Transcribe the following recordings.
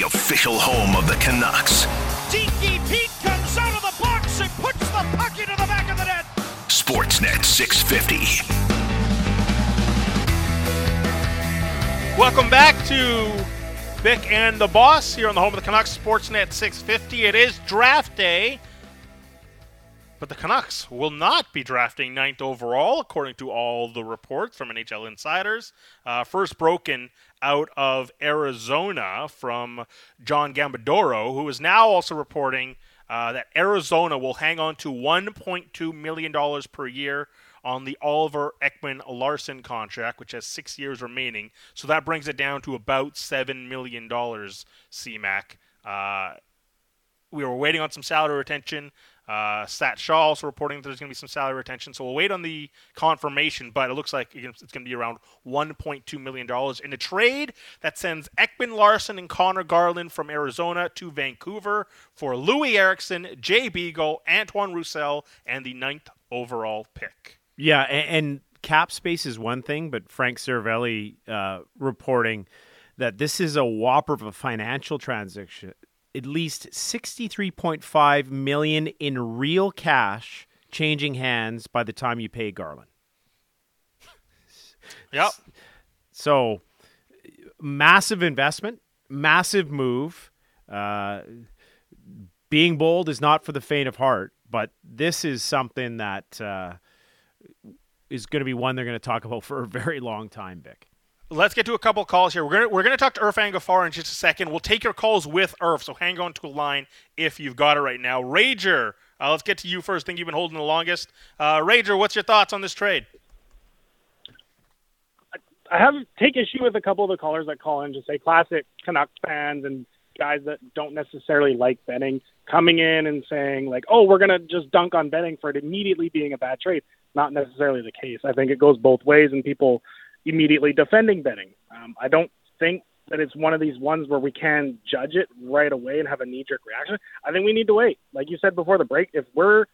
the official home of the Canucks. Dinky Pete comes out of the box and puts the puck into the back of the net. Sportsnet 650. Welcome back to Bick and the Boss here on the home of the Canucks Sportsnet 650. It is draft day. But the Canucks will not be drafting ninth overall, according to all the reports from NHL insiders. Uh, first broken out of Arizona from John Gambadoro, who is now also reporting uh, that Arizona will hang on to $1.2 million per year on the Oliver Ekman Larsson contract, which has six years remaining. So that brings it down to about $7 million, CMAC. Uh, we were waiting on some salary retention. Uh, Sat Shah also reporting that there's going to be some salary retention, so we'll wait on the confirmation. But it looks like it's going to be around 1.2 million dollars in a trade that sends Ekman Larsson and Connor Garland from Arizona to Vancouver for Louis Eriksson, Jay Beagle, Antoine Roussel, and the ninth overall pick. Yeah, and, and cap space is one thing, but Frank Seravalli uh, reporting that this is a whopper of a financial transaction at least 63.5 million in real cash changing hands by the time you pay Garland. Yep. So massive investment, massive move. Uh, being bold is not for the faint of heart, but this is something that uh, is going to be one they're going to talk about for a very long time, Vic let's get to a couple calls here. We're gonna we're gonna talk to Irfaan Gaffar in just a second. We'll take your calls with Irf, so hang on to a line if you've got it right now. Rager, uh, let's get to you first. I think you've been holding the longest. Uh, Rager, what's your thoughts on this trade? I have take issue with a couple of the callers that call in, just say classic Canucks fans and guys that don't necessarily like Benning coming in and saying like, "Oh, we're gonna just dunk on Benning for it immediately being a bad trade." Not necessarily the case. I think it goes both ways, and people immediately defending Benning. Um, I don't think that it's one of these ones where we can judge it right away and have a knee jerk reaction. I think we need to wait. Like you said before the break, if we're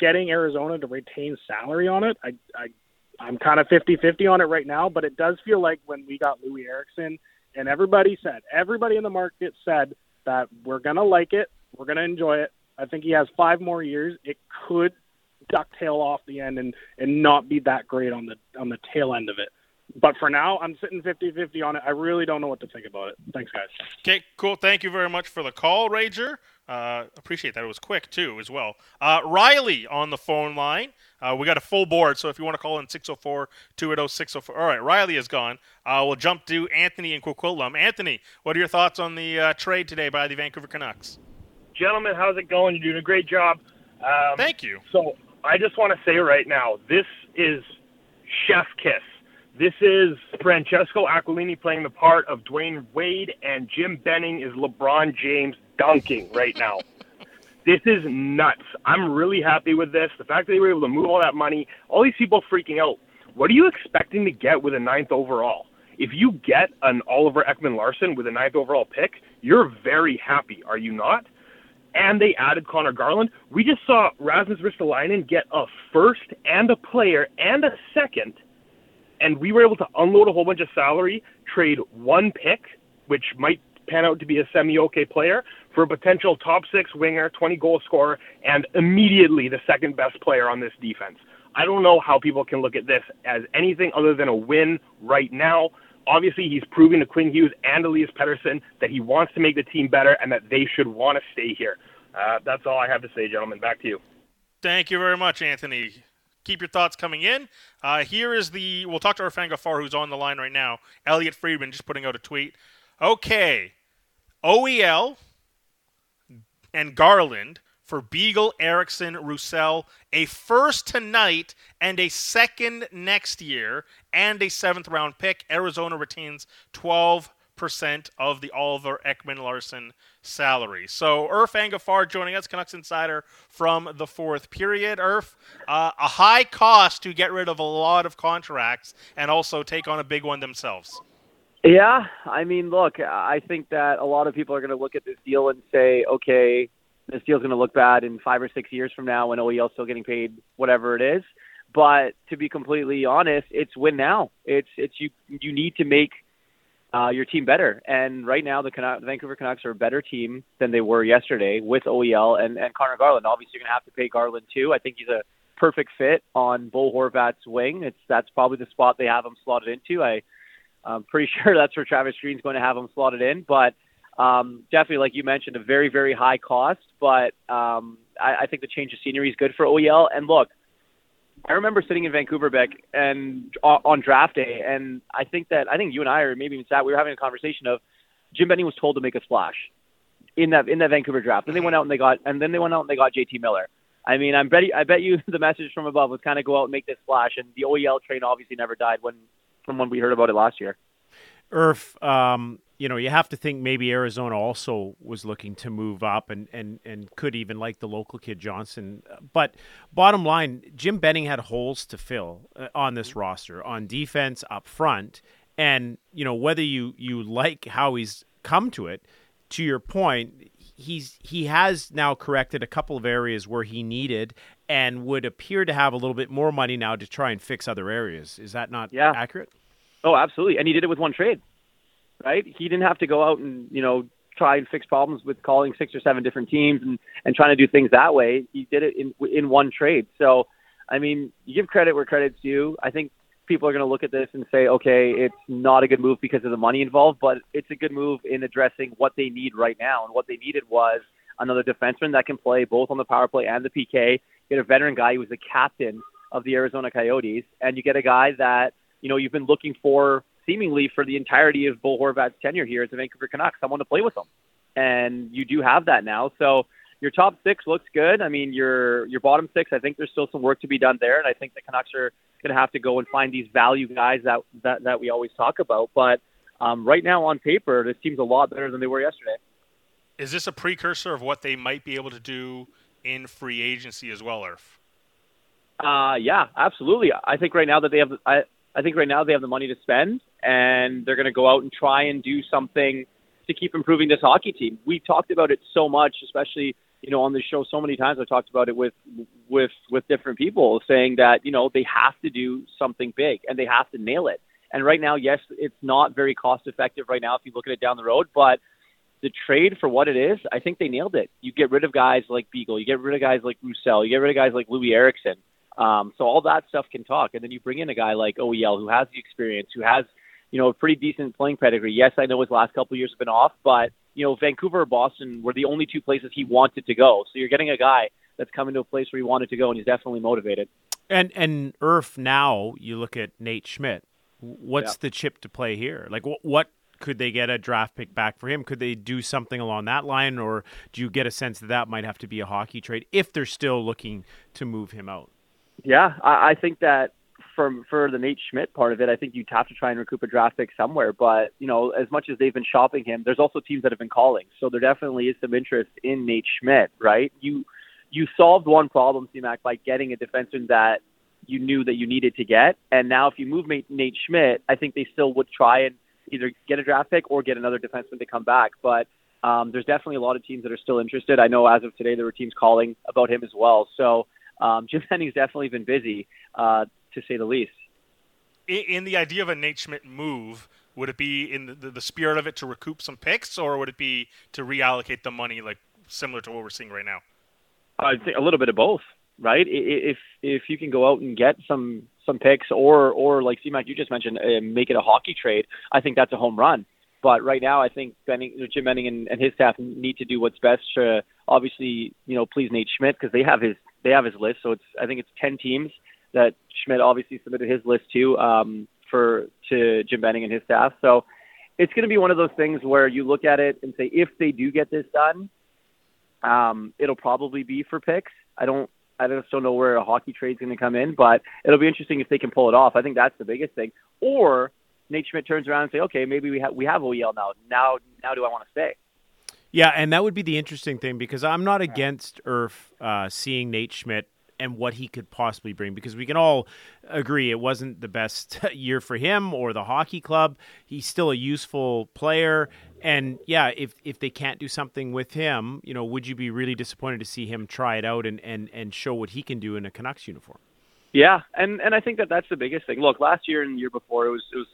getting Arizona to retain salary on it, I, I I'm kind of 50-50 on it right now, but it does feel like when we got Louis Eriksson and everybody said, everybody in the market said that we're going to like it, we're going to enjoy it. I think he has 5 more years. It could ducktail off the end and and not be that great on the on the tail end of it but for now, I'm sitting 50-50 on it. I really don't know what to think about it. Thanks, guys. Okay, cool. Thank you very much for the call, Rager. Uh, appreciate that. It was quick too, as well. Uh, Riley on the phone line. Uh, we got a full board, so if you want to call in 604-280-604. All right, Riley is gone. Uh, we'll jump to Anthony and Coquitlam. Anthony, what are your thoughts on the uh, trade today by the Vancouver Canucks? Gentlemen, how's it going? You're doing a great job. Um, Thank you. So I just want to say right now, this is chef kiss this is Francesco Aquilini playing the part of Dwyane Wade, and Jim Benning is LeBron James dunking right now. this is nuts. I'm really happy with this. The fact that they were able to move all that money, all these people freaking out. What are you expecting to get with a ninth overall? If you get an Oliver Ekman Larsson with a ninth overall pick, you're very happy, are you not? And they added Connor Garland. We just saw Rasmus Ristolainen get a first and a player and a second – and we were able to unload a whole bunch of salary, trade one pick, which might pan out to be a semi okay player, for a potential top six winger, 20 goal scorer, and immediately the second best player on this defense. I don't know how people can look at this as anything other than a win right now. Obviously, he's proving to Quinn Hughes and Elias Pettersson that he wants to make the team better and that they should want to stay here. Uh, that's all I have to say, gentlemen. Back to you. Thank you very much, Anthony keep your thoughts coming in. Uh, here is the. We'll talk to Irfaan Gaffar, who's on the line right now. Elliot Friedman just putting out a tweet. Okay, OEL and Garland for Beagle, Eriksson, Roussel, a first tonight and a second next year, and a seventh round pick. Arizona retains 12 percent of the Oliver Ekman Larsson salary. So Irfaan Gaffar joining us, Canucks Insider from the fourth period. Irf, uh, a high cost to get rid of a lot of contracts and also take on a big one themselves. Yeah, I mean, look, I think that a lot of people are going to look at this deal and say, okay, this deal's going to look bad in five or six years from now when OEL's still getting paid whatever it is. But to be completely honest, it's win now. It's it's you you need to make uh, your team better. And right now, the, the Vancouver Canucks are a better team than they were yesterday with OEL and, and Connor Garland. Obviously, you're going to have to pay Garland too. I think he's a perfect fit on Bo Horvat's wing. It's that's probably the spot they have him slotted into. I, I'm pretty sure that's where Travis Green's going to have him slotted in. But um, definitely, like you mentioned, a very very high cost. But um, I, I think the change of scenery is good for OEL. And look, I remember sitting in Vancouver, Beck, and on draft day, and I think that I think you and I, or maybe even Sat, we were having a conversation of Jim Benning was told to make a splash in that in that Vancouver draft. Then they went out and they got, and then they went out and they got JT Miller. I mean, I'm bet I bet you the message from above was kind of go out and make this splash, and the OEL train obviously never died when from when we heard about it last year. Irf, um, you know, you have to think maybe Arizona also was looking to move up and, and, and could even like the local kid Johnson. But bottom line, Jim Benning had holes to fill uh, on this roster on defense up front. And, you know, whether you, you like how he's come to it, to your point, he's he has now corrected a couple of areas where he needed and would appear to have a little bit more money now to try and fix other areas. Is that not yeah. accurate? Oh, absolutely. And he did it with one trade right? He didn't have to go out and you know try and fix problems with calling six or seven different teams and and trying to do things that way. He did it in in one trade. So, I mean, you give credit where credit's due. I think people are going to look at this and say, okay, it's not a good move because of the money involved, but it's a good move in addressing what they need right now. And what they needed was another defenseman that can play both on the power play and the PK. Get a veteran guy who was the captain of the Arizona Coyotes, and you get a guy that you know you've been looking for seemingly for the entirety of Bo Horvat's tenure here as a Vancouver Canucks, someone to play with him. And you do have that now. So your top six looks good. I mean, your your bottom six, I think there's still some work to be done there, and I think the Canucks are going to have to go and find these value guys that that, that we always talk about. But um, right now, on paper, this team's a lot better than they were yesterday. Is this a precursor of what they might be able to do in free agency as well, Irf? Uh, yeah, absolutely. I think right now that they have, I, I think right now they have the money to spend, and they're going to go out and try and do something to keep improving this hockey team. We talked about it so much, especially you know on this show so many times. I talked about it with with with different people, saying that you know they have to do something big and they have to nail it. And right now, yes, it's not very cost effective right now if you look at it down the road, but the trade for what it is, I think they nailed it. You get rid of guys like Beagle, you get rid of guys like Roussel, you get rid of guys like Louis Eriksson. Um, so all that stuff can talk, and then you bring in a guy like OEL who has the experience, who has you know a pretty decent playing pedigree. Yes, I know his last couple of years have been off, but you know Vancouver or Boston were the only two places he wanted to go. So you're getting a guy that's coming to a place where he wanted to go, and he's definitely motivated. And and Irf now you look at Nate Schmidt. What's yeah. the chip to play here? Like what what could they get a draft pick back for him? Could they do something along that line, or do you get a sense that that might have to be a hockey trade if they're still looking to move him out? Yeah, I, I think that from for the Nate Schmidt part of it, I think you'd have to try and recoup a draft pick somewhere. But you know, as much as they've been shopping him, there's also teams that have been calling. So there definitely is some interest in Nate Schmidt, right? You you solved one problem, CMAC, by getting a defenseman that you knew that you needed to get. And now if you move Nate Schmidt, I think they still would try and either get a draft pick or get another defenseman to come back. But um, there's definitely a lot of teams that are still interested. I know as of today there were teams calling about him as well. So um, Jim Benning's definitely been busy, uh, to say the least. In, in, the idea of a Nate Schmidt move, would it be in the, the, spirit of it to recoup some picks, or would it be to reallocate the money, like similar to what we're seeing right now? I think a little bit of both, right? If if you can go out and get some some picks, or or like C-Mac you just mentioned, uh, make it a hockey trade, I think that's a home run. But right now, I think Benning, Jim Benning and, and his staff need to do what's best to obviously, you know, please Nate Schmidt because they have his they have his list. So it's I think it's ten teams that Schmidt obviously submitted his list to um, for to Jim Benning and his staff. So it's going to be one of those things where you look at it and say if they do get this done, um, it'll probably be for picks. I don't. I just don't know where a hockey trade's going to come in, but it'll be interesting if they can pull it off. I think that's the biggest thing. Or Nate Schmidt turns around and say, okay, maybe we have we have OEL now. Now, now do I want to stay? Yeah, and that would be the interesting thing because I'm not against Irf uh, seeing Nate Schmidt and what he could possibly bring because we can all agree it wasn't the best year for him or the hockey club. He's still a useful player. And yeah, if if they can't do something with him, you know, would you be really disappointed to see him try it out and, and, and show what he can do in a Canucks uniform? Yeah, and and I think that that's the biggest thing. Look, last year and the year before, it was it was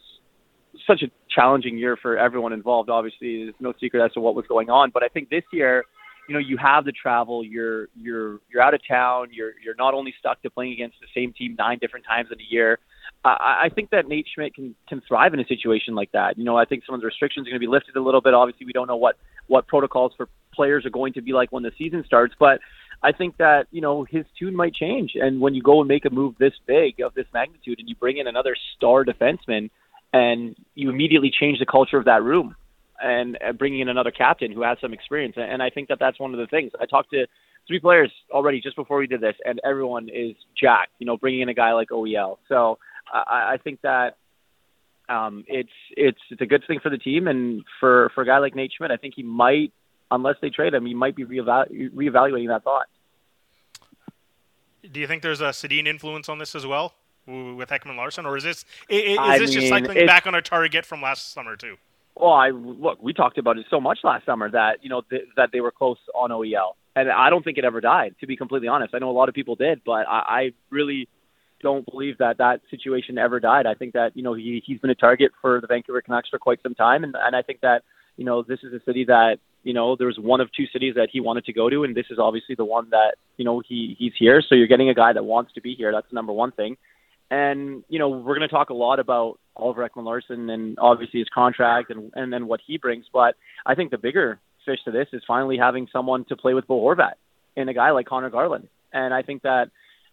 such a challenging year for everyone involved. Obviously, there's no secret as to what was going on, but I think this year, you know, you have the travel. You're you're you're out of town. You're you're not only stuck to playing against the same team nine different times in a year. I, I think that Nate Schmidt can can thrive in a situation like that. You know, I think some of the restrictions are going to be lifted a little bit. Obviously, we don't know what what protocols for players are going to be like when the season starts, but I think that you know his tune might change. And when you go and make a move this big of this magnitude, and you bring in another star defenseman, and you immediately change the culture of that room, and bringing in another captain who has some experience. And I think that that's one of the things. I talked to three players already just before we did this, and everyone is jacked. You know, bringing in a guy like OEL. So I, I think that um, it's it's it's a good thing for the team and for for a guy like Nate Schmidt. I think he might, unless they trade him, he might be reevalu- reevaluating that thought. Do you think there's a Sedin influence on this as well with Ekman Larsson, or is this is, I this just cycling back on a target from last summer too? Well, I look. We talked about it so much last summer that you know th- that they were close on OEL, and I don't think it ever died. To be completely honest, I know a lot of people did, but I, I really don't believe that that situation ever died. I think that you know he he's been a target for the Vancouver Canucks for quite some time, and and I think that you know this is a city that you know there's one of two cities that he wanted to go to, and this is obviously the one that you know he he's here. So you're getting a guy that wants to be here. That's the number one thing. And you know we're going to talk a lot about Oliver Ekman Larsson and obviously his contract and and then what he brings. But I think the bigger fish to this is finally having someone to play with Bo Horvat and a guy like Connor Garland. And I think that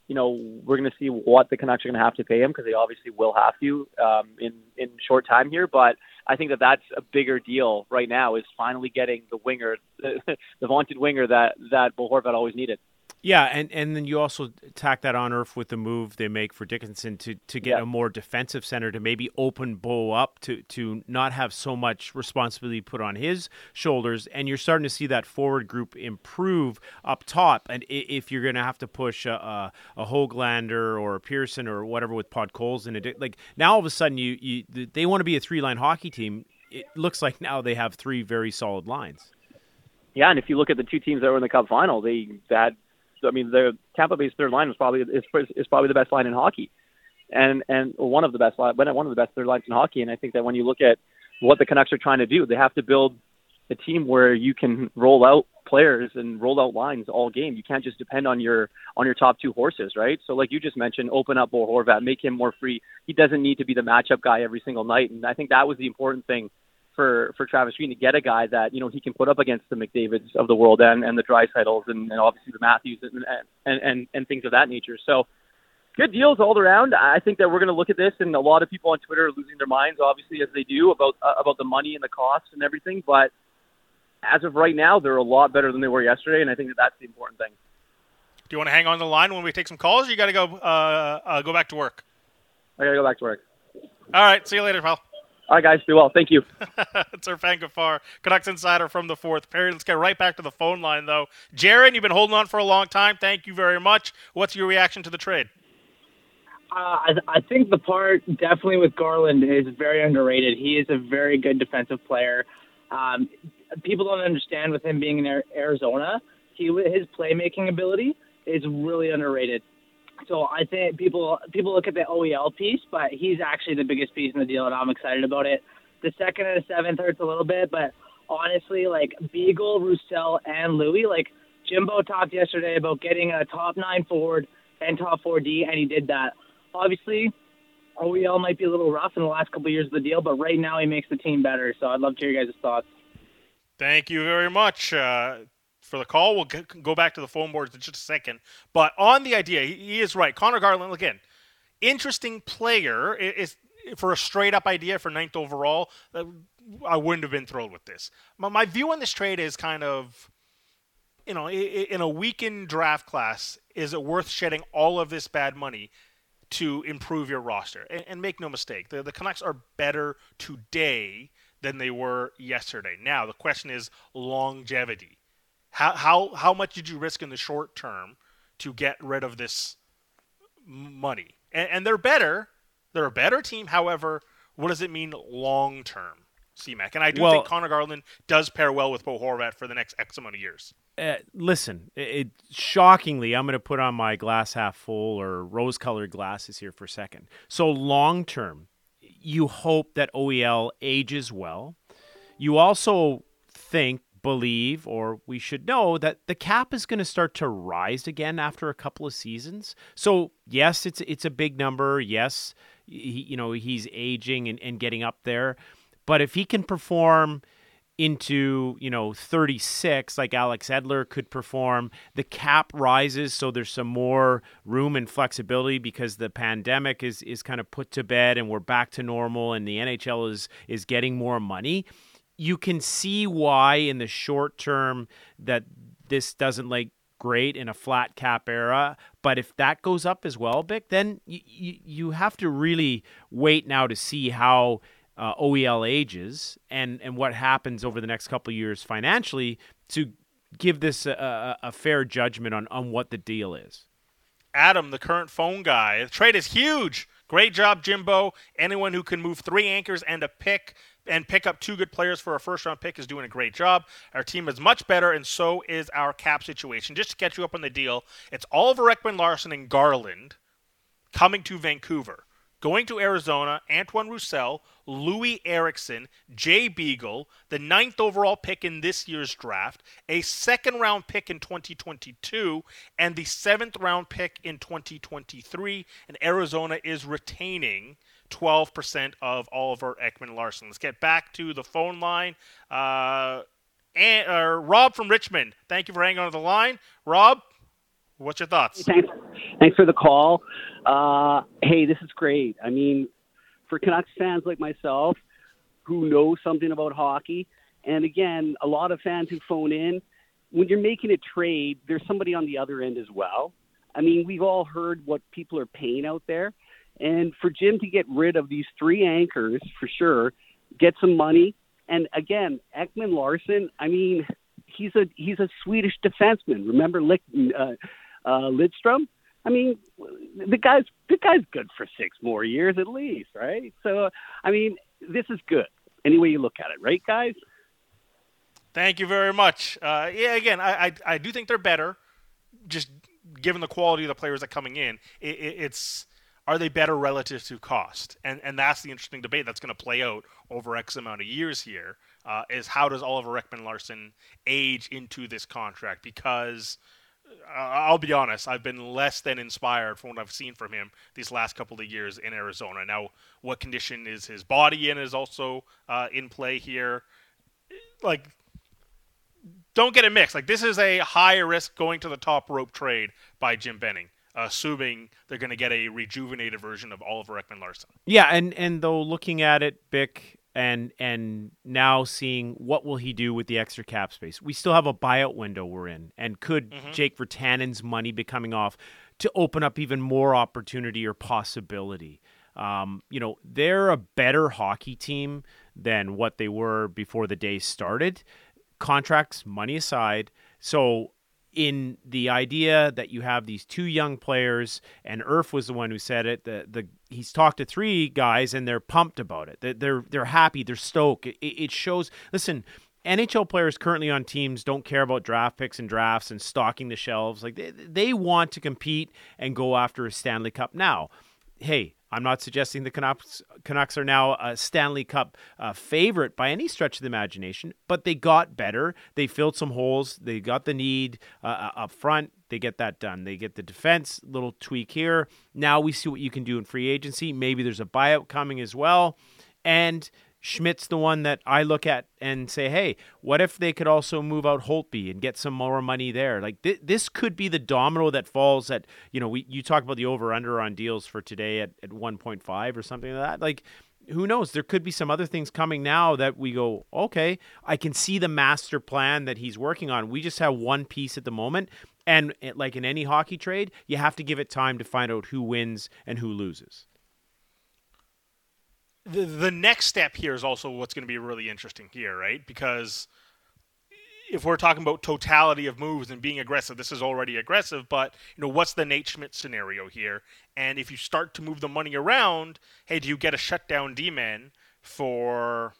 you know we're going to see what the Canucks are going to have to pay him because they obviously will have to um, in in short time here. But I think that that's a bigger deal right now is finally getting the winger, the, the vaunted winger that that Bo Horvat always needed. Yeah, and, and then you also tack that on Irf with the move they make for Dickinson to, to get Yeah. a more defensive center to maybe open Bo up to, to not have so much responsibility put on his shoulders. And you're starting to see that forward group improve up top. And if you're going to have to push a, a, a Hoglander or a Pearson or whatever with Podkolzin in it, like now all of a sudden you, you they want to be a three line hockey team. It looks like now they have three very solid lines. Yeah, and if you look at the two teams that were in the Cup final, they had, I mean, the Tampa Bay's third line was probably is, is probably the best line in hockey, and and one of the best line, one of the best third lines in hockey. And I think that when you look at what the Canucks are trying to do, they have to build a team where you can roll out players and roll out lines all game. You can't just depend on your on your top two horses, right? So like you just mentioned, open up Bo Horvat, make him more free. He doesn't need to be the matchup guy every single night, and I think that was the important thing for for Travis Green to get a guy that you know he can put up against the McDavids of the world and and the Draisaitls and, and obviously the Matthews and, and and and things of that nature. So good deals all around. I think that we're going to look at this, and a lot of people on Twitter are losing their minds, obviously as they do about uh, about the money and the costs and everything. But as of right now, they're a lot better than they were yesterday, and I think that that's the important thing. Do you want to hang on the line when we take some calls? Or you got to go uh, uh, go back to work. I got to go back to work. All right, see you later, pal. All right, guys, be well. Thank you. it's Irfaan Gaffar, Canucks Insider from the fourth period. Let's get right back to the phone line, though. Jaron, you've been holding on for a long time. Thank you very much. What's your reaction to the trade? Uh, I, I think the part definitely with Garland is very underrated. He is a very good defensive player. Um, people don't understand with him being in Arizona, he his playmaking ability is really underrated. So I think people people look at the OEL piece, but he's actually the biggest piece in the deal, and I'm excited about it. The second and the seventh hurts a little bit, but honestly, like Beagle, Roussel, and Louis, like Jimbo talked yesterday about getting a top nine forward and top four D, and he did that. Obviously, OEL might be a little rough in the last couple of years of the deal, but right now he makes the team better. So I'd love to hear your guys' thoughts. Thank you very much uh, for the call. We'll go back to the phone boards in just a second. But on the idea, he, is right. Connor Garland, again, interesting player. Is for a straight up idea for ninth overall. uh, I wouldn't have been thrilled with this. My, view on this trade is kind of, you know, in a weakened draft class, is it worth shedding all of this bad money to improve your roster? And, and make no mistake, the, the Canucks are better today than they were yesterday. Now the question is longevity. How how how much did you risk in the short term to get rid of this money? And, and they're better. They're a better team. However, what does it mean long term, CMAC? And I do Well- think Connor Garland does pair well with Bo Horvat for the next X amount of years. uh, listen, it, it shockingly, I'm going to put on my glass half full or rose colored glasses here for a second. So long term, you hope that OEL ages well. You also think, believe, or we should know that the cap is going to start to rise again after a couple of seasons. So yes, it's it's a big number. Yes, he, you know he's aging and, and getting up there, but if he can perform into you know 36 like Alex Edler could perform the cap rises so there's some more room and flexibility because the pandemic is is kind of put to bed and we're back to normal and the NHL is is getting more money you can see why in the short term that this doesn't like great in a flat cap era but if that goes up as well Bick then you, you, you have to really wait now to see how uh, OEL ages and and what happens over the next couple years financially to give this a, a, a, fair judgment on on what the deal is. Adam, the current phone guy, the trade is huge. Great job, Jimbo. Anyone who can move three anchors and a pick and pick up two good players for a first round pick is doing a great job. Our team is much better, and so is our cap situation. Just to catch you up on the deal, it's Oliver Ekman Larsson and Garland coming to Vancouver. Going to Arizona, Antoine Roussel, Louis Eriksson, Jay Beagle, the ninth overall pick in this year's draft, a second round pick in 2022, and the seventh round pick in 2023. And Arizona is retaining 12% of Oliver Ekman Larsson. Let's get back to the phone line. Uh, and, uh, Rob from Richmond, thank you for hanging on to the line. Rob, what's your thoughts? Thanks, thanks for the call. Uh, hey, this is great. I mean, for Canucks fans like myself who know something about hockey, and again, a lot of fans who phone in, when you're making a trade, there's somebody on the other end as well. I mean, we've all heard what people are paying out there. And for Jim to get rid of these three anchors, for sure, get some money. And again, Ekman Larsson, I mean, he's a he's a Swedish defenseman. Remember Lick, uh, uh, Lidstrom? I mean, the guy's the guy's good for six more years at least, right? So, I mean, this is good any way you look at it, right, guys? Thank you very much. Uh, yeah, again, I, I, I do think they're better, just given the quality of the players that are coming in. It, it, it's are they better relative to cost, and and that's the interesting debate that's going to play out over X amount of years here. Uh, is how does Oliver Ekman Larsson age into this contract because I'll be honest, I've been less than inspired from what I've seen from him these last couple of years in Arizona. Now, what condition is his body in is also uh, in play here. Like, don't get it mixed. Like, this is a high risk going to the top rope trade by Jim Benning. Assuming they're going to get a rejuvenated version of Oliver Ekman Larsson. Yeah, and and though looking at it, Bick, and and now seeing what will he do with the extra cap space. We still have a buyout window we're in, and could mm-hmm. Jake Virtanen's money be coming off to open up even more opportunity or possibility? Um, you know, they're a better hockey team than what they were before the day started. Contracts, money aside. So in the idea that you have these two young players, and Irf was the one who said it. The the he's talked to three guys, and they're pumped about it. They're they're happy. They're stoked. It, it shows. Listen, NHL players currently on teams don't care about draft picks and drafts and stocking the shelves. Like they, they want to compete and go after a Stanley Cup now. Hey, I'm not suggesting the Canucks, Canucks are now a Stanley Cup uh, favorite by any stretch of the imagination, but they got better. They filled some holes. They got the need uh, uh, up front. They get that done. They get the defense, little tweak here. Now we see what you can do in free agency. Maybe there's a buyout coming as well. And Schmidt's the one that I look at and say, hey, what if they could also move out Holtby and get some more money there? Like th- this could be the domino that falls at, you know, we you talk about the over under on deals for today at, at 1.5 or something like that. Like, who knows? There could be some other things coming now that we go, okay, I can see the master plan that he's working on. We just have one piece at the moment. And like in any hockey trade, you have to give it time to find out who wins and who loses the the next step here is also what's going to be really interesting here, right? Because if we're talking about totality of moves and being aggressive, this is already aggressive. But you know, what's the Nate Schmidt scenario here? And if you start to move the money around, hey, do you get a shutdown D-man for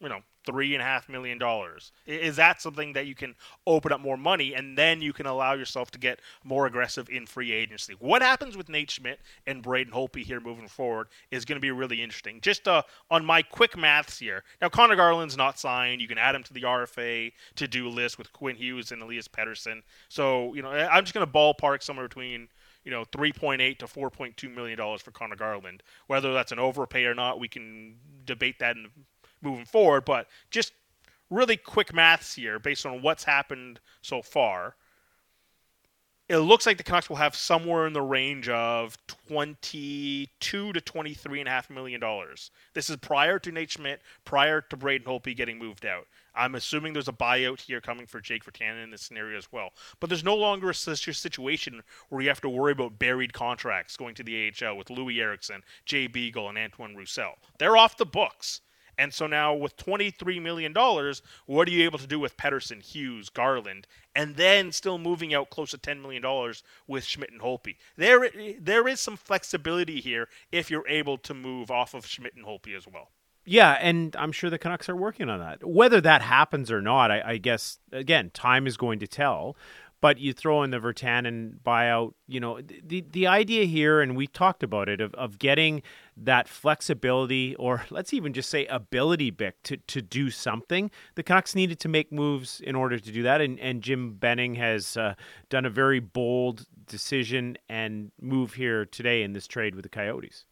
you know, three and a half million dollars. Is that something that you can open up more money and then you can allow yourself to get more aggressive in free agency? What happens with Nate Schmidt and Braden Holtby here moving forward is going to be really interesting. Just uh, on my quick maths here. Now, Connor Garland's not signed. You can add him to the RFA to do list with Quinn Hughes and Elias Pettersson. So, you know, I'm just going to ballpark somewhere between you know, 3.8 to 4.2 million dollars for Connor Garland. Whether that's an overpay or not, we can debate that in moving forward. But just really quick maths here based on what's happened so far. It looks like the Canucks will have somewhere in the range of 22 to 23 and a half million dollars. This is prior to Nate Schmidt, prior to Braden Holtby getting moved out. I'm assuming there's a buyout here coming for Jake Virtanen in this scenario as well. But there's no longer a situation where you have to worry about buried contracts going to the AHL with Louis Eriksson, Jay Beagle, and Antoine Roussel. They're off the books. And so now with $23 million, what are you able to do with Pettersson, Hughes, Garland, and then still moving out close to $10 million with Schmidt and Holtby? There, there is some flexibility here if you're able to move off of Schmidt and Holtby as well. Yeah, and I'm sure the Canucks are working on that. Whether that happens or not, I, I guess, again, time is going to tell but you throw in the Virtanen buyout. You know, the the idea here, and we talked about it, of, of getting that flexibility, or let's even just say ability, Bick, to, to do something. The Canucks needed to make moves in order to do that, and, and Jim Benning has uh, done a very bold decision and move here today in this trade with the Coyotes.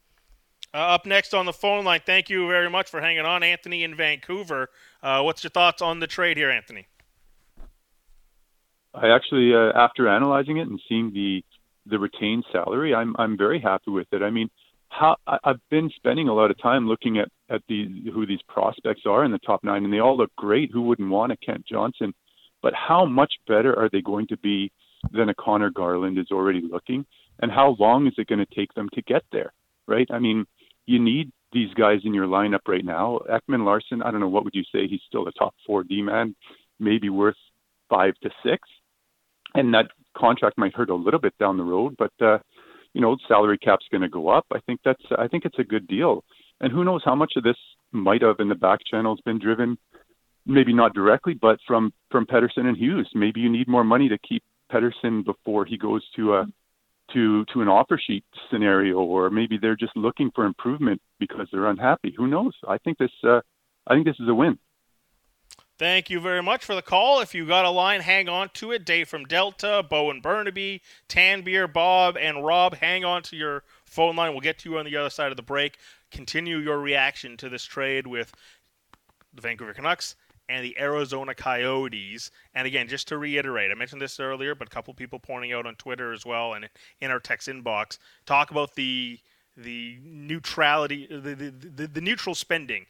Uh, up next on the phone line, thank you very much for hanging on, Anthony in Vancouver. Uh, what's your thoughts on the trade here, Anthony? I actually, uh, after analyzing it and seeing the the retained salary, I'm I'm very happy with it. I mean, how I've been spending a lot of time looking at at the who these prospects are in the top nine, and they all look great. Who wouldn't want a Kent Johnson? But how much better are they going to be than a Connor Garland is already looking? And how long is it going to take them to get there? Right? I mean, you need these guys in your lineup right now. Ekman Larsson, I don't know what would you say? He's still a top four D man, maybe worth five to six and that contract might hurt a little bit down the road, but uh, you know, salary cap's going to go up. I think that's I think it's a good deal. And who knows how much of this might have in the back channels been driven, maybe not directly, but from from Pettersson and Hughes. Maybe you need more money to keep Pettersson before he goes to a to to an offer sheet scenario, or maybe they're just looking for improvement because they're unhappy. Who knows? I think this uh, I think this is a win. Thank you very much for the call. If you got a line, hang on to it. Dave from Delta, Bowen Burnaby, Tanbeer, Bob, and Rob, hang on to your phone line. We'll get to you on the other side of the break. Continue your reaction to this trade with the Vancouver Canucks and the Arizona Coyotes. And again, just to reiterate, I mentioned this earlier, but a couple people pointing out on Twitter as well and in our text inbox talk about the the neutrality, the, the, the, the neutral spending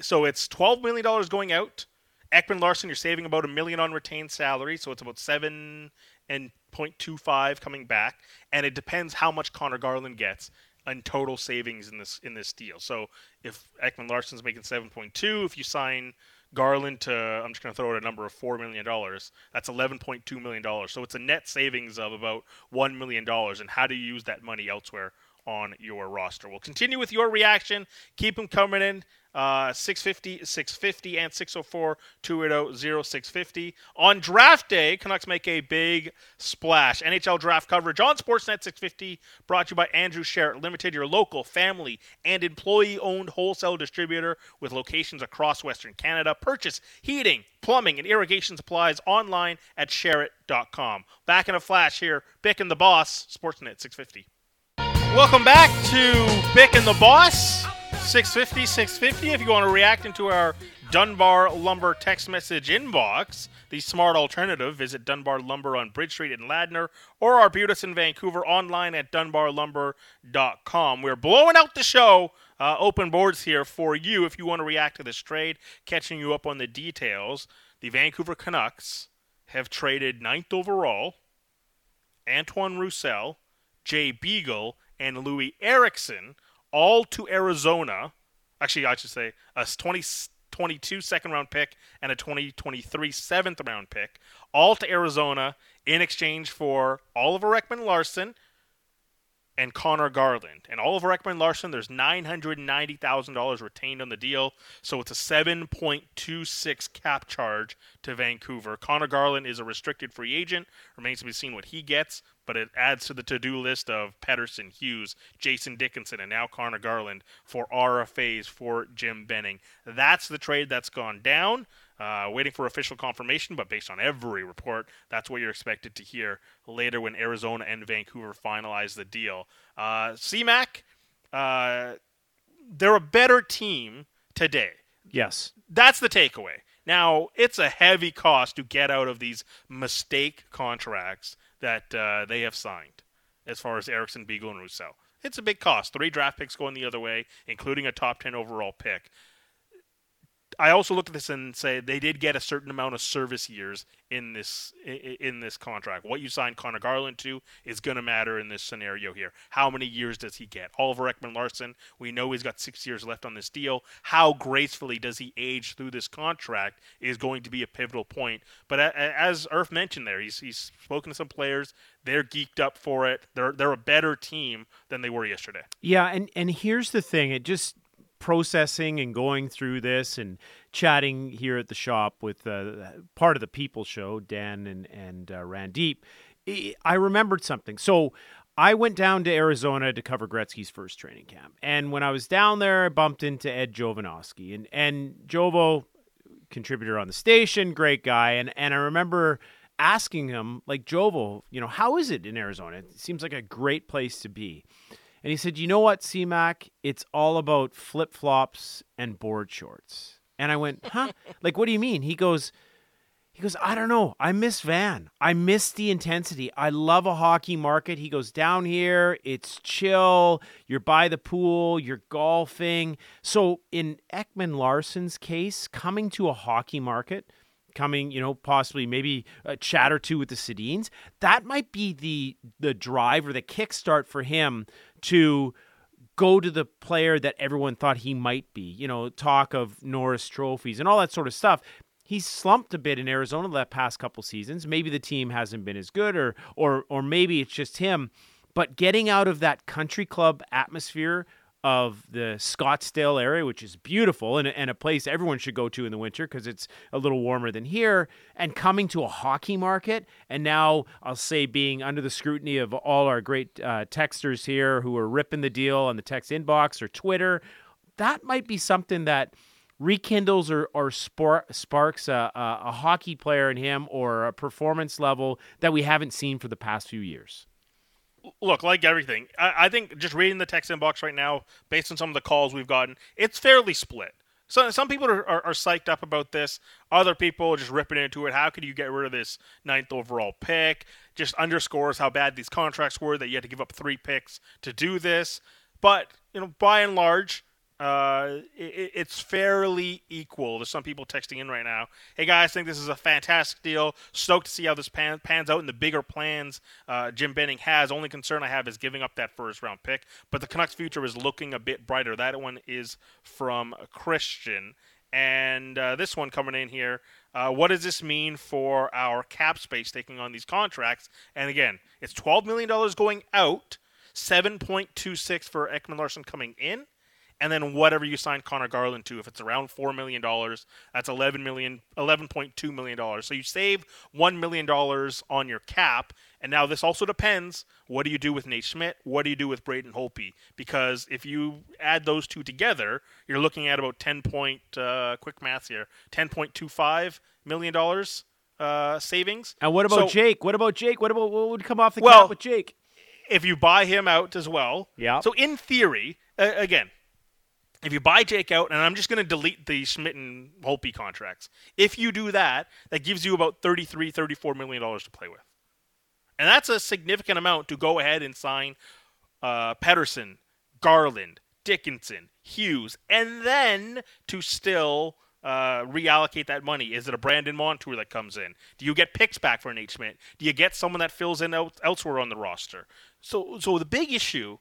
so it's twelve million dollars going out. Ekman Larsson, you're saving about a million on retained salary, so it's about seven and 0.25 coming back, and it depends how much Connor Garland gets in total savings in this in this deal. So if Ekman Larsson's making 7.2, if you sign Garland to I'm just going to throw out a number of four million dollars, that's 11.2 million dollars. So it's a net savings of about one million dollars. And how do you use that money elsewhere? on your roster. We'll continue with your reaction. Keep them coming in. Uh, 650, 650, and 604 280 0650. On draft day, Canucks make a big splash. NHL draft coverage on Sportsnet 650, brought to you by Andrew Sheret Limited, your local family and employee owned wholesale distributor with locations across Western Canada. Purchase heating, plumbing, and irrigation supplies online at sheret.com. Back in a flash here, Bick and the Boss, Sportsnet 650. Welcome back to Bick and the Boss. 650, 650. If you want to react into our Dunbar Lumber text message inbox, the smart alternative, visit Dunbar Lumber on Bridge Street in Ladner or Arbutus in Vancouver online at dunbarlumber.com. We're blowing out the show. Uh, open boards here for you if you want to react to this trade, catching you up on the details. The Vancouver Canucks have traded ninth overall Antoine Roussel, Jay Beagle, and Louis Eriksson – all to Arizona. Actually, I should say a 2022 second round pick and a 2023 seventh round pick, all to Arizona in exchange for Oliver Ekman-Larsson and Connor Garland. And Oliver Ekman Larsson, there's $990,000 retained on the deal, so it's a 7.26 cap charge to Vancouver. Connor Garland is a restricted free agent. Remains to be seen what he gets, but it adds to the to-do list of Pettersson, Hughes, Jason Dickinson, and now Connor Garland for RFAs for Jim Benning. That's the trade that's gone down. Uh, waiting for official confirmation, but based on every report, that's what you're expected to hear later when Arizona and Vancouver finalize the deal. Uh, CMAC, uh, they're a better team today. Yes. That's the takeaway. Now, it's a heavy cost to get out of these mistake contracts that uh, they have signed, as far as Eriksson, Beagle, and Roussel. It's a big cost. Three draft picks going the other way, including a top 10 overall pick. I also look at this and say they did get a certain amount of service years in this in this contract. What you signed Connor Garland to is going to matter in this scenario here. How many years does he get? Oliver Ekman Larsson, we know he's got six years left on this deal. How gracefully does he age through this contract is going to be a pivotal point. But as Irf mentioned there, he's he's spoken to some players. They're geeked up for it. They're they're a better team than they were yesterday. Yeah, and and here's the thing. It just processing and going through this and chatting here at the shop with uh, part of the People Show, Dan and and uh, Randeep, I remembered something. So I went down to Arizona to cover Gretzky's first training camp, and when I was down there, I bumped into Ed Jovanovski, and and Jovo, contributor on the station, great guy, and and I remember asking him like Jovo, you know, how is it in Arizona? It seems like a great place to be. And he said, You know what, CMAC? It's all about flip flops and board shorts. And I went, Huh? like, what do you mean? He goes, he goes, I don't know. I miss Van. I miss the intensity. I love a hockey market. He goes, down here, it's chill. You're by the pool, you're golfing. So, in Ekman Larsson's case, coming to a hockey market, coming, you know, possibly maybe a chat or two with the Sedins, that might be the the drive or the kickstart for him to go to the player that everyone thought he might be. You know, talk of Norris trophies and all that sort of stuff. He's slumped a bit in Arizona the past couple seasons. Maybe the team hasn't been as good, or or or maybe it's just him. But getting out of that country club atmosphere of the Scottsdale area, which is beautiful and, and a place everyone should go to in the winter because it's a little warmer than here, and coming to a hockey market, and now I'll say being under the scrutiny of all our great uh, texters here who are ripping the deal on the text inbox or Twitter, that might be something that rekindles or, or sparks a, a, a hockey player in him or a performance level that we haven't seen for the past few years look, like everything, I, I, think just reading the text inbox right now, based on some of the calls we've gotten, it's fairly split. So some people are, are, are, psyched up about this. Other people just ripping into it. How could you get rid of this ninth overall pick? Just underscores how bad these contracts were that you had to give up three picks to do this. But you know, by and large, uh, it, it's fairly equal. There's some people texting in right now. Hey guys, I think this is a fantastic deal. Stoked to see how this pan, pans out in the bigger plans uh, Jim Benning has. Only concern I have is giving up that first round pick. But the Canucks' future is looking a bit brighter. That one is from Christian. And uh, this one coming in here. Uh, what does this mean for our cap space taking on these contracts? And again, it's $12 million going out, 7.26 for Ekman Larsson coming in and then whatever you sign Connor Garland to. If it's around four million dollars, that's eleven million, eleven point two million dollars. So you save one million dollars on your cap. And now this also depends. What do you do with Nate Schmidt? What do you do with Braden Holtby? Because if you add those two together, you're looking at about ten point uh, quick math here, ten point two five million dollars uh, savings. And what about so, Jake? What about Jake? What about what would come off the well, cap with Jake? If you buy him out as well, yeah. So in theory, uh, again, if you buy Jake out, and I'm just going to delete the Schmidt and Holtby contracts. If you do that, that gives you about 33, 34 million dollars to play with, and that's a significant amount to go ahead and sign uh, Pettersson, Garland, Dickinson, Hughes, and then to still uh, reallocate that money. Is it a Brandon Montour that comes in? Do you get picks back for Nate Schmidt? Do you get someone that fills in elsewhere on the roster? So, so the big issue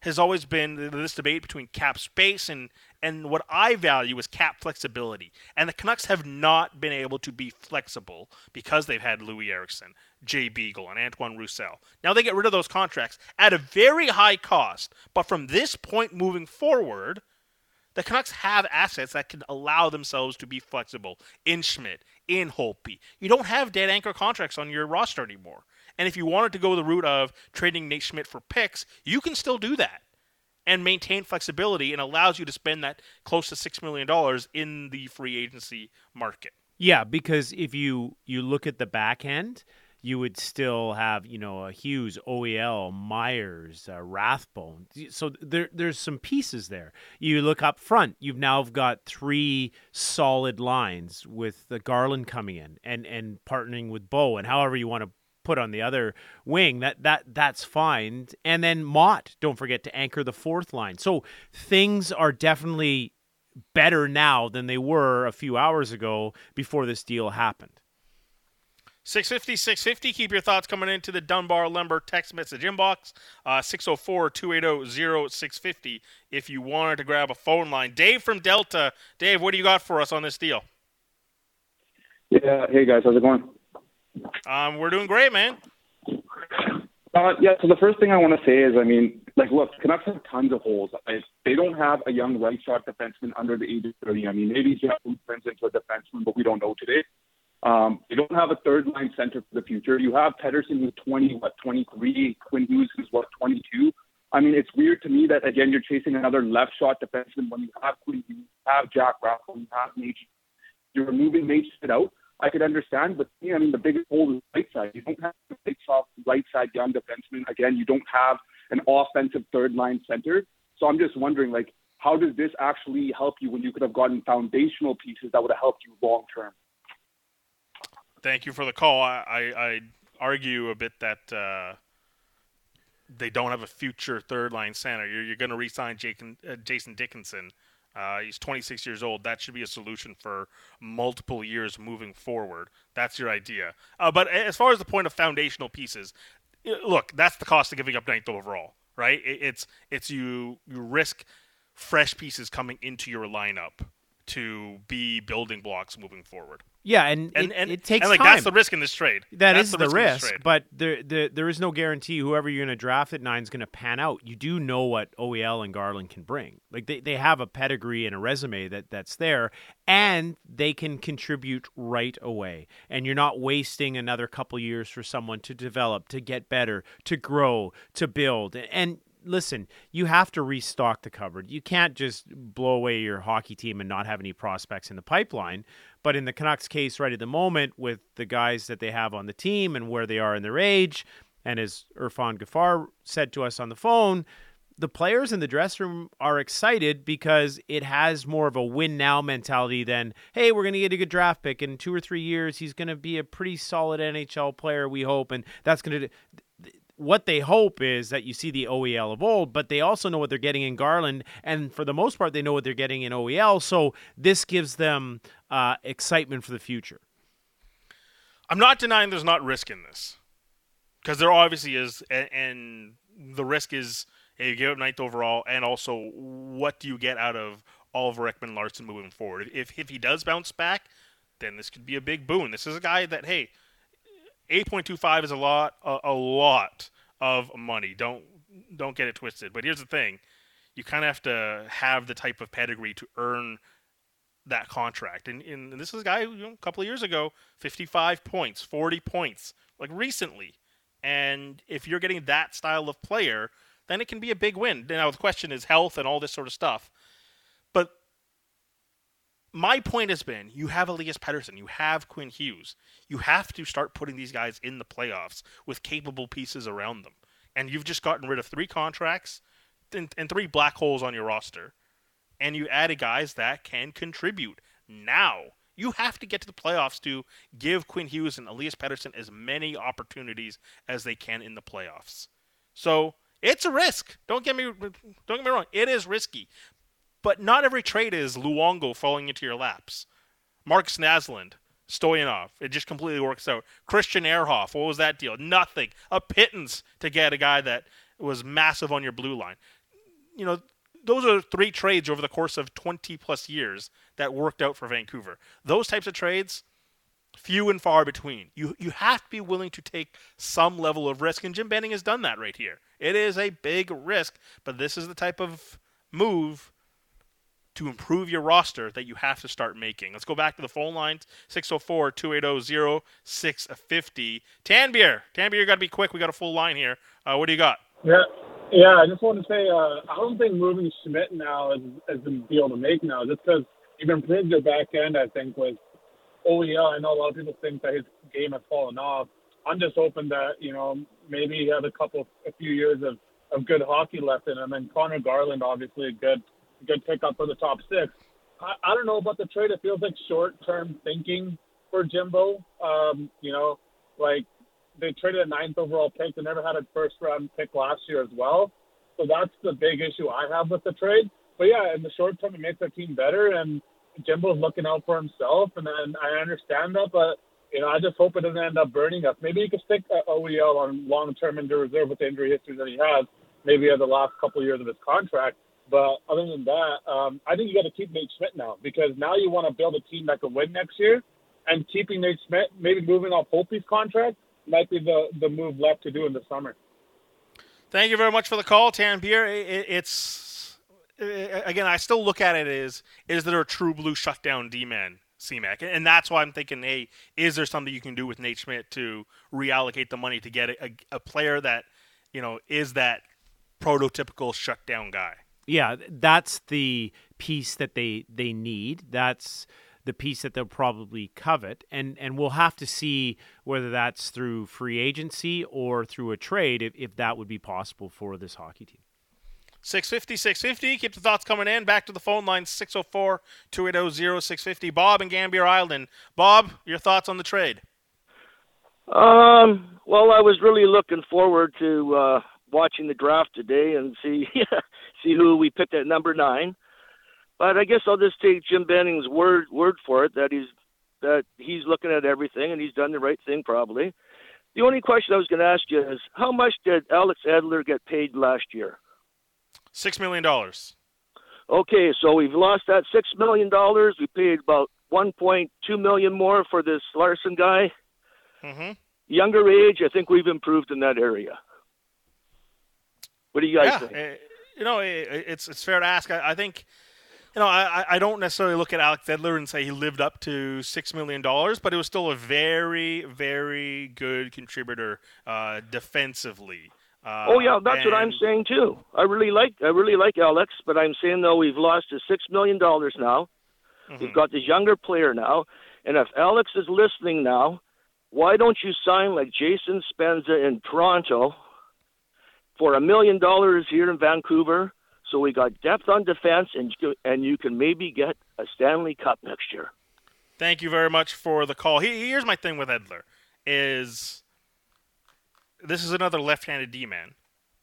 has always been this debate between cap space and and what I value is cap flexibility. And the Canucks have not been able to be flexible because they've had Louis Eriksson, Jay Beagle, and Antoine Roussel. Now they get rid of those contracts at a very high cost, but from this point moving forward, the Canucks have assets that can allow themselves to be flexible in Schmidt, in Holtby. You don't have dead anchor contracts on your roster anymore. And if you wanted to go the route of trading Nate Schmidt for picks, you can still do that and maintain flexibility and allows you to spend that close to $6 million in the free agency market. Yeah, because if you you look at the back end, you would still have you know a Hughes, OEL, Myers, uh, Rathbone. So there there's some pieces there. You look up front, you've now got three solid lines with the Garland coming in and and partnering with Bo, and however you want to put on the other wing, that that that's fine. And then Motte, don't forget to anchor the fourth line. So things are definitely better now than they were a few hours ago before this deal happened. 650 650. Keep your thoughts coming into the Dunbar Lumber text message inbox. Uh, 604 280 0650 if you wanted to grab a phone line. Dave from Delta. Dave, what do you got for us on this deal? Yeah. Hey, guys. How's it going? Um, we're doing great, man. Uh, yeah. So the first thing I want to say is, I mean, like, look, Canucks have tons of holes. They don't have a young right shot defenseman under the age of 30. I mean, maybe Jeff turns into a defenseman, but we don't know today. Um, they don't have a third line center for the future. You have Pettersson who's 20, what, 23, Quinn Hughes who's what, 22. I mean, it's weird to me that again you're chasing another left shot defenseman when you have Quinn Hughes, you have Jack Rathbone, you have Nate. You're removing Nate out. I could understand, but yeah, I mean, the biggest hole is right side. You don't have a big soft right side young defenseman. Again, you don't have an offensive third line center. So I'm just wondering, like, how does this actually help you when you could have gotten foundational pieces that would have helped you long term? Thank you for the call. I, I, I argue a bit that uh, they don't have a future third line center. You're, you're going to re-sign Jason, uh, Jason Dickinson. Uh, he's 26 years old. That should be a solution for multiple years moving forward. That's your idea. Uh, but as far as the point of foundational pieces, look, that's the cost of giving up ninth overall, right? It's it's you you risk fresh pieces coming into your lineup to be building blocks moving forward. Yeah, and, and, it, and it takes and like time. that's the risk in this trade. That that's is the, the risk, risk, but there, there there is no guarantee whoever you're going to draft at nine is going to pan out. You do know what OEL and Garland can bring. Like they, they have a pedigree and a resume that that's there, and they can contribute right away. And you're not wasting another couple years for someone to develop, to get better, to grow, to build. And listen, you have to restock the cupboard. You can't just blow away your hockey team and not have any prospects in the pipeline. But in the Canucks case, right at the moment, with the guys that they have on the team and where they are in their age, and as Irfaan Gaffar said to us on the phone, the players in the dressing room are excited because it has more of a win now mentality than, hey, we're going to get a good draft pick in two or three years. He's going to be a pretty solid NHL player, we hope. And that's going to what they hope is that you see the OEL of old, but they also know what they're getting in Garland, and for the most part, they know what they're getting in OEL. So this gives them uh, excitement for the future. I'm not denying there's not risk in this, because there obviously is, and, and the risk is hey, you give up ninth overall, and also what do you get out of Oliver Ekman Larsson moving forward? If if he does bounce back, then this could be a big boon. This is a guy that hey 8.25 is a lot, a, a lot of money. Don't don't get it twisted. But here's the thing: you kind of have to have the type of pedigree to earn that contract. And, and this is a guy you know, a couple of years ago, 55 points, 40 points, like recently. And if you're getting that style of player, then it can be a big win. Now the question is health and all this sort of stuff. My point has been you have Elias Pettersson, you have Quinn Hughes. You have to start putting these guys in the playoffs with capable pieces around them. And you've just gotten rid of three contracts and, and three black holes on your roster. And you added guys that can contribute. Now, you have to get to the playoffs to give Quinn Hughes and Elias Pettersson as many opportunities as they can in the playoffs. So it's a risk. Don't get me don't get me wrong. It is risky. But not every trade is Luongo falling into your laps. Markus Naslund, Stojanov, it just completely works out. Christian Ehrhoff, what was that deal? Nothing. A pittance to get a guy that was massive on your blue line. you know, those are three trades over the course of 20 plus years that worked out for Vancouver. Those types of trades, few and far between. You you have to be willing to take some level of risk, and Jim Benning has done that right here. It is a big risk, but this is the type of move to improve your roster that you have to start making. Let's go back to the phone lines 604 280 0650. Tanbeer, Tanbeer, you got to be quick. We got a full line here. Uh, what do you got? Yeah, yeah. I just want to say uh, I don't think moving Schmidt now is, is the deal to make now, just because you've improved your back end. I think with OEL, I know a lot of people think that his game has fallen off. I'm just hoping that you know maybe he has a couple, a few years of of good hockey left in him. And Connor Garland, obviously a good good pickup for the top six. I, I don't know about the trade. It feels like short term thinking for Jimbo. Um, you know, like they traded a ninth overall pick. They never had a first round pick last year as well. So that's the big issue I have with the trade. But yeah, in the short term, it makes our team better, and Jimbo's looking out for himself, and then I understand that, but you know, I just hope it doesn't end up burning us. Maybe he could stick OEL on long term into reserve with the injury history that he has, maybe at the last couple of years of his contract. But other than that, um, I think you got to keep Nate Schmidt now because now you want to build a team that can win next year, and keeping Nate Schmidt, maybe moving off Holtby's contract, might be the the move left to do in the summer. Thank you very much for the call, Tanbeer. It's again, I still look at it as is there a true blue shutdown D man CMAC, and that's why I'm thinking, hey, is there something you can do with Nate Schmidt to reallocate the money to get a, a player that you know is that prototypical shutdown guy? Yeah, that's the piece that they they need. That's the piece that they'll probably covet, and and we'll have to see whether that's through free agency or through a trade, if, if that would be possible for this hockey team. 650, 650. Keep the thoughts coming in. Back to the phone line 604 280 0650. Bob and Gambier Island. Bob, your thoughts on the trade? Um, well, I was really looking forward to uh, watching the draft today and see see who we picked at number nine. But I guess I'll just take Jim Benning's word word for it that he's that he's looking at everything and he's done the right thing probably. The only question I was going to ask you is how much did Alex Edler get paid last year? Six million dollars. Okay, so we've lost that six million dollars. We paid about one point two million more for this Larsson guy. Mm-hmm. Younger age, I think we've improved in that area. What do you guys yeah, think? You know, it, it's it's fair to ask. I, I think you know, I, I don't necessarily look at Alex Edler and say he lived up to six million dollars, but it was still a very, very good contributor uh, defensively. Uh, oh yeah, that's and, what I'm saying too. I really like I really like Alex, but I'm saying though we've lost his six million dollars now. Mm-hmm. We've got this younger player now, and if Alex is listening now, why don't you sign like Jason Spezza in Toronto for a million dollars here in Vancouver? So we got depth on defense, and and you can maybe get a Stanley Cup next year. Thank you very much for the call. Here's my thing with Edler: is this is another left-handed D-man.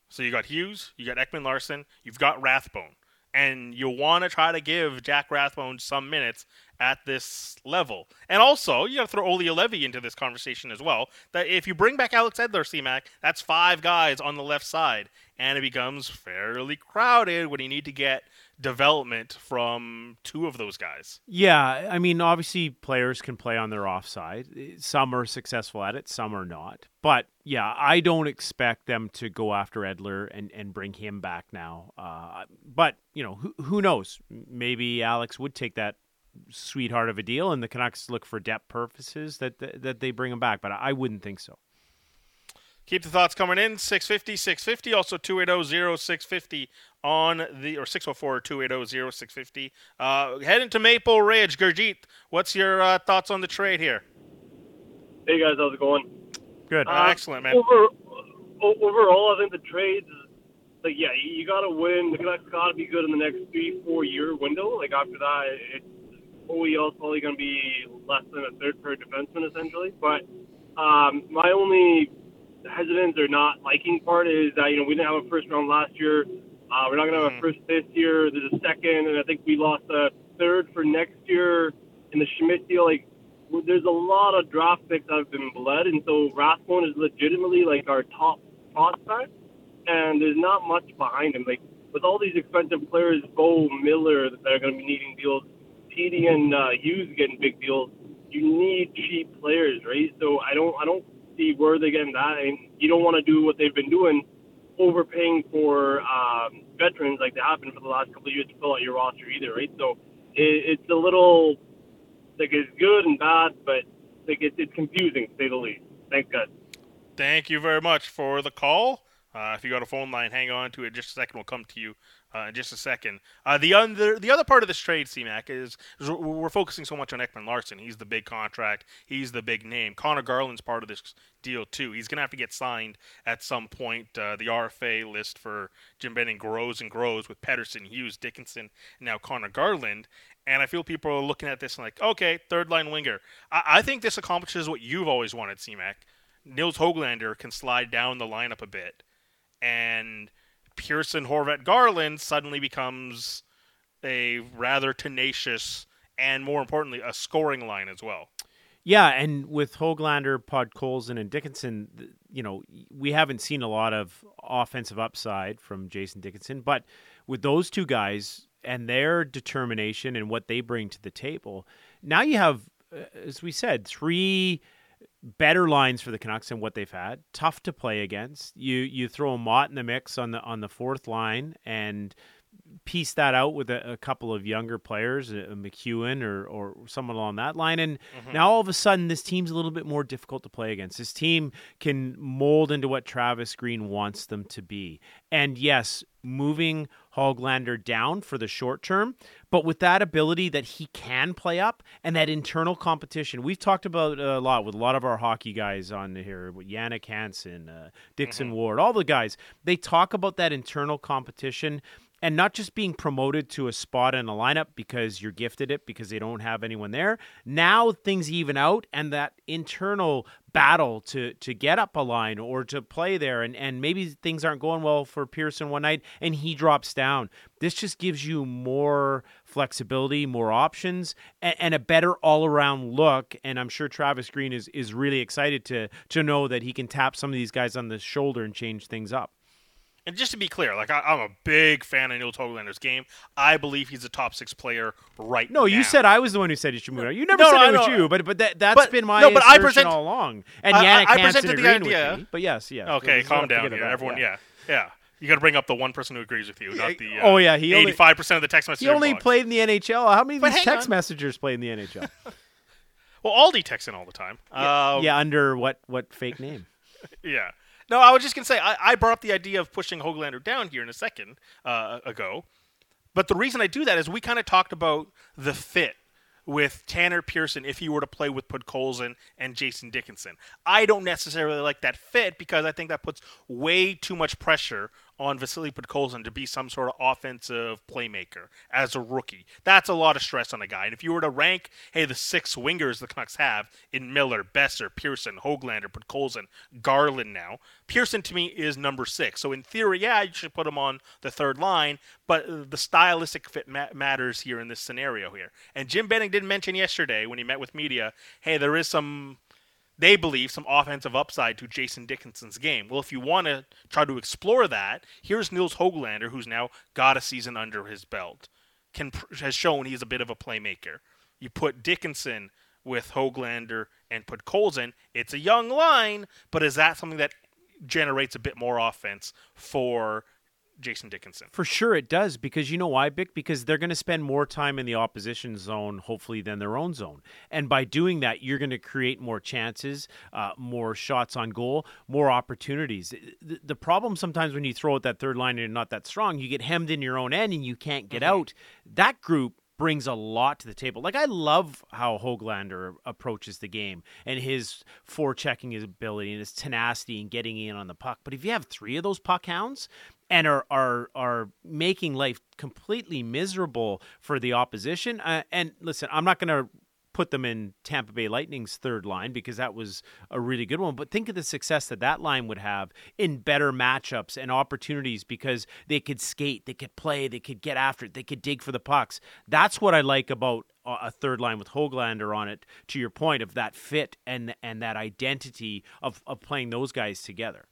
So you got Hughes, you got Ekman Larsson, you've got Rathbone, and you want to try to give Jack Rathbone some minutes at this level. And also, you got to throw Olli Juolevi into this conversation as well. That if you bring back Alex Edler, CMAC, that's five guys on the left side, and it becomes fairly crowded when you need to get development from two of those guys. Yeah, I mean, obviously players can play on their offside. Some are successful at it, some are not. But yeah, I don't expect them to go after Edler and, and bring him back now. Uh, but you know, who, who knows? Maybe Alex would take that sweetheart of a deal, and the Canucks look for depth purposes that that, that they bring him back. But I wouldn't think so. Keep the thoughts coming in 650 650 also 280 0650 on the or 604 280 0650 uh head into Maple Ridge Gurjeet what's your uh, thoughts on the trade here Hey guys how's it going Good Uh, excellent man Over, overall, I think the trades, like, yeah, you got to win. The Canucks got to be good in the next three, four year window. Like, after that, it's OEL is probably going to be less than a third pair defenseman, essentially. But um, my only hesitance or not liking part is that, you know, we didn't have a first round last year. Uh, we're not going to have a first this year. There's a second, and I think we lost a third for next year in the Schmidt deal. Like, there's a lot of draft picks that have been bled, and so Rathbone is legitimately like our top prospect, and there's not much behind him. Like with all these expensive players, Bo Miller that are going to be needing deals, Petey and uh, Hughes getting big deals. You need cheap players, right? So I don't I don't see where they're getting that, and you don't want to do what they've been doing, overpaying for um, veterans like they have been for the last couple of years to fill out your roster either, right? So it, it's a little like it's good and bad, but like it, it's confusing to say the least. Thanks, guys. Thank you very much for the call. Uh, if you got a phone line, hang on to it. Just a second, we'll come to you uh, in just a second. Uh, the other the other part of this trade, CMAC, is, is we're focusing so much on Ekman Larsson. He's the big contract. He's the big name. Connor Garland's part of this deal too. He's going to have to get signed at some point. Uh, the RFA list for Jim Benning grows and grows with Pettersson, Hughes, Dickinson, and now Connor Garland. And I feel people are looking at this and like, okay, third line winger. I, I think this accomplishes what you've always wanted, CMAC. Nils Hoglander can slide down the lineup a bit, and Pearson, Horvat, Garland suddenly becomes a rather tenacious and, more importantly, a scoring line as well. Yeah, and with Hoglander, Podkolzin, and Dickinson, you know, we haven't seen a lot of offensive upside from Jason Dickinson, but with those two guys and their determination and what they bring to the table, now you have, uh, as we said, three better lines for the Canucks than what they've had. Tough to play against. You you throw a Motte in the mix on the on the fourth line and piece that out with a, a couple of younger players, a, a McEwen or or someone along that line, and mm-hmm. now all of a sudden this team's a little bit more difficult to play against. This team can mold into what Travis Green wants them to be, and yes, moving Hoglander down for the short term, but with that ability that he can play up and that internal competition. We've talked about a lot with a lot of our hockey guys on here, with Jannik Hansen, uh, Dixon mm-hmm. Ward, all the guys. They talk about that internal competition and not just being promoted to a spot in a lineup because you're gifted it because they don't have anyone there. Now things even out, and that internal battle to to get up a line or to play there, and and maybe things aren't going well for Pearson one night, and he drops down. This just gives you more flexibility, more options, and, and a better all around look. And I'm sure Travis Green is is really excited to to know that he can tap some of these guys on the shoulder and change things up. And just to be clear, like I, am a big fan of Nils Hoglander's game. I believe he's a top six player right no, now. you said I was the one who said he should move out. You never no, said no, it was you, but but that that's but, been my no, but I present, all along. And I, Jannik I, I presented the idea. Me, but yes, yes. Okay, calm down here, everyone. Yeah, yeah. yeah. You got to bring up the one person who agrees with you, not the uh, oh yeah, he eighty-five percent of the text messengers. He only played in the NHL. How many of these text on. messengers play in the NHL? well, Aldi texts in all the time. Yeah, um, yeah, under what what fake name? yeah. No, I was just gonna say I, I brought up the idea of pushing Hoglander down here in a second uh, ago, but the reason I do that is we kind of talked about the fit with Tanner Pearson if he were to play with Podkolzin and Jason Dickinson. I don't necessarily like that fit because I think that puts way too much pressure on Vasily Podkolzin to be some sort of offensive playmaker as a rookie. That's a lot of stress on a guy. And if you were to rank, hey, the six wingers the Canucks have in Miller, Boeser, Pearson, Hoglander, Podkolzin, Garland now, Pearson to me is number six. So in theory, yeah, you should put him on the third line, but uh, the stylistic fit ma- matters here in this scenario here. And Jim Benning did mention yesterday when he met with media, hey, there is some they believe, some offensive upside to Jason Dickinson's game. Well, if you want to try to explore that, here's Nils Hoglander, who's now got a season under his belt, can has shown he's a bit of a playmaker. You put Dickinson with Hoglander and Podkolzin, it's a young line, but is that something that generates a bit more offense for Jason Dickinson. For sure it does because you know why, Bick? Because they're going to spend more time in the opposition zone, hopefully, than their own zone. And by doing that, you're going to create more chances, uh, more shots on goal, more opportunities. The, the, problem sometimes when you throw out that third line and you're not that strong, you get hemmed in your own end and you can't get mm-hmm. out. That group brings a lot to the table. Like I love how Hoglander approaches the game and his forechecking his ability and his tenacity and getting in on the puck. But if you have three of those puck hounds, and are are are making life completely miserable for the opposition. Uh, and listen, I'm not going to put them in Tampa Bay Lightning's third line because that was a really good one. But think of the success that that line would have in better matchups and opportunities because they could skate, they could play, they could get after it, they could dig for the pucks. That's what I like about a third line with Hoglander on it. To your point of that fit and and that identity of of playing those guys together.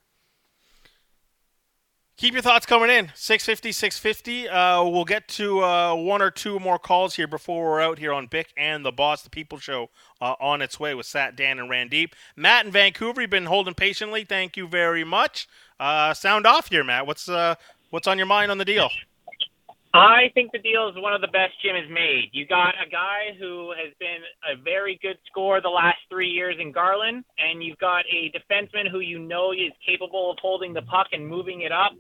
Keep your thoughts coming in. 650, 650. Uh, we'll get to uh, one or two more calls here before we're out here on Bick and the Boss, the People Show, uh, on its way with Sat, Dan, and Randeep. Matt in Vancouver, you've been holding patiently. Thank you very much. Uh, sound off here, Matt. What's uh, what's on your mind on the deal? I think the deal is one of the best Jim has made. You got a guy who has been a very good scorer the last three years in Garland, and you've got a defenseman who you know is capable of holding the puck and moving it up.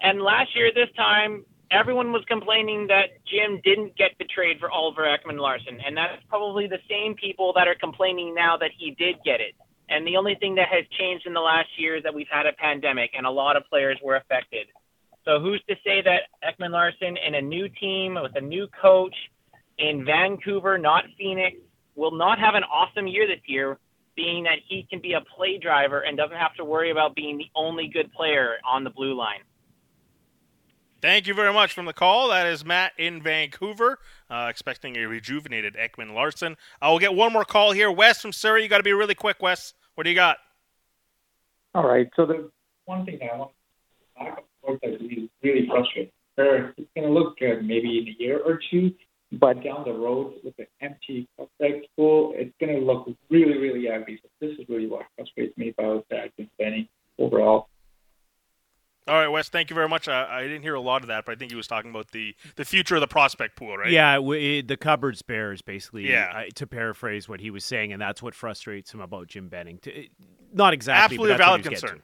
And last year, this time, everyone was complaining that Jim didn't get the trade for Oliver Ekman Larsson, and that's probably the same people that are complaining now that he did get it. And the only thing that has changed in the last year is that we've had a pandemic, and a lot of players were affected. So who's to say that Ekman Larsson in a new team with a new coach in Vancouver, not Phoenix, will not have an awesome year this year, being that he can be a play driver and doesn't have to worry about being the only good player on the blue line. Thank you very much from the call. That is Matt in Vancouver, uh, expecting a rejuvenated Ekman Larsson. I will get one more call here. Wes from Surrey, you got to be really quick, Wes. What do you got? All right. So the one thing I want to talk about that is really frustrating. Sure, it's going to look good maybe in a year or two, but down the road with an empty prospect pool, it's going to look really, really ugly. So this is really what frustrates me about that uh, Benny overall. All right, Wes. Thank you very much. I, I, didn't hear a lot of that, but I think he was talking about the, the future of the prospect pool, right? Yeah, it, the cupboard's bare is basically, yeah. Uh, to paraphrase what he was saying, and that's what frustrates him about Jim Benning. To, not exactly, absolutely but valid concern.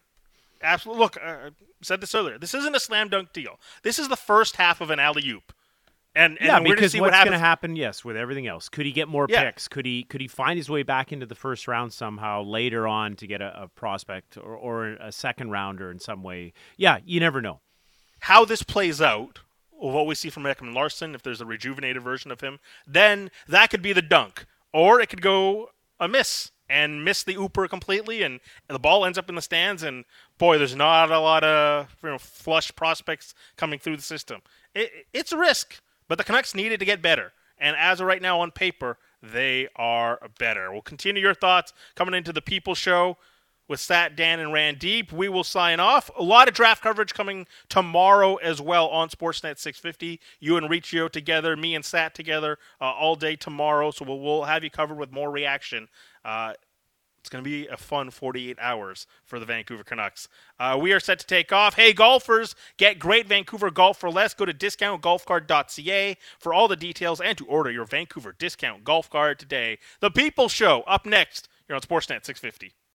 Absolutely. Look, uh, I said this earlier. This isn't a slam dunk deal. This is the first half of an alley oop. And, and yeah, we're because see what's what going to happen? Yes, with everything else, could he get more Yeah. picks? Could he could he find his way back into the first round somehow later on to get a, a prospect or, or a second rounder in some way? Yeah, you never know. how this plays out, what we see from Ekman Larsson, if there's a rejuvenated version of him, then that could be the dunk. Or it could go a miss and miss the ooper completely, and, the ball ends up in the stands, and boy, there's not a lot of you know, flush prospects coming through the system. It, it's a risk, but the Canucks needed to get better. And as of right now on paper, they are better. We'll continue your thoughts coming into the People Show with Sat, Dan, and Randeep. We will sign off. A lot of draft coverage coming tomorrow as well on Sportsnet 650. You and Riccio together, me and Sat together uh, all day tomorrow. So we'll, we'll have you covered with more reaction. Uh, it's going to be a fun 48 hours for the Vancouver Canucks. Uh, we are set to take off. Hey, golfers, get great Vancouver golf for less. Go to discountgolfcard.ca for all the details and to order your Vancouver discount golf card today. The People Show up next You're on Sportsnet 650.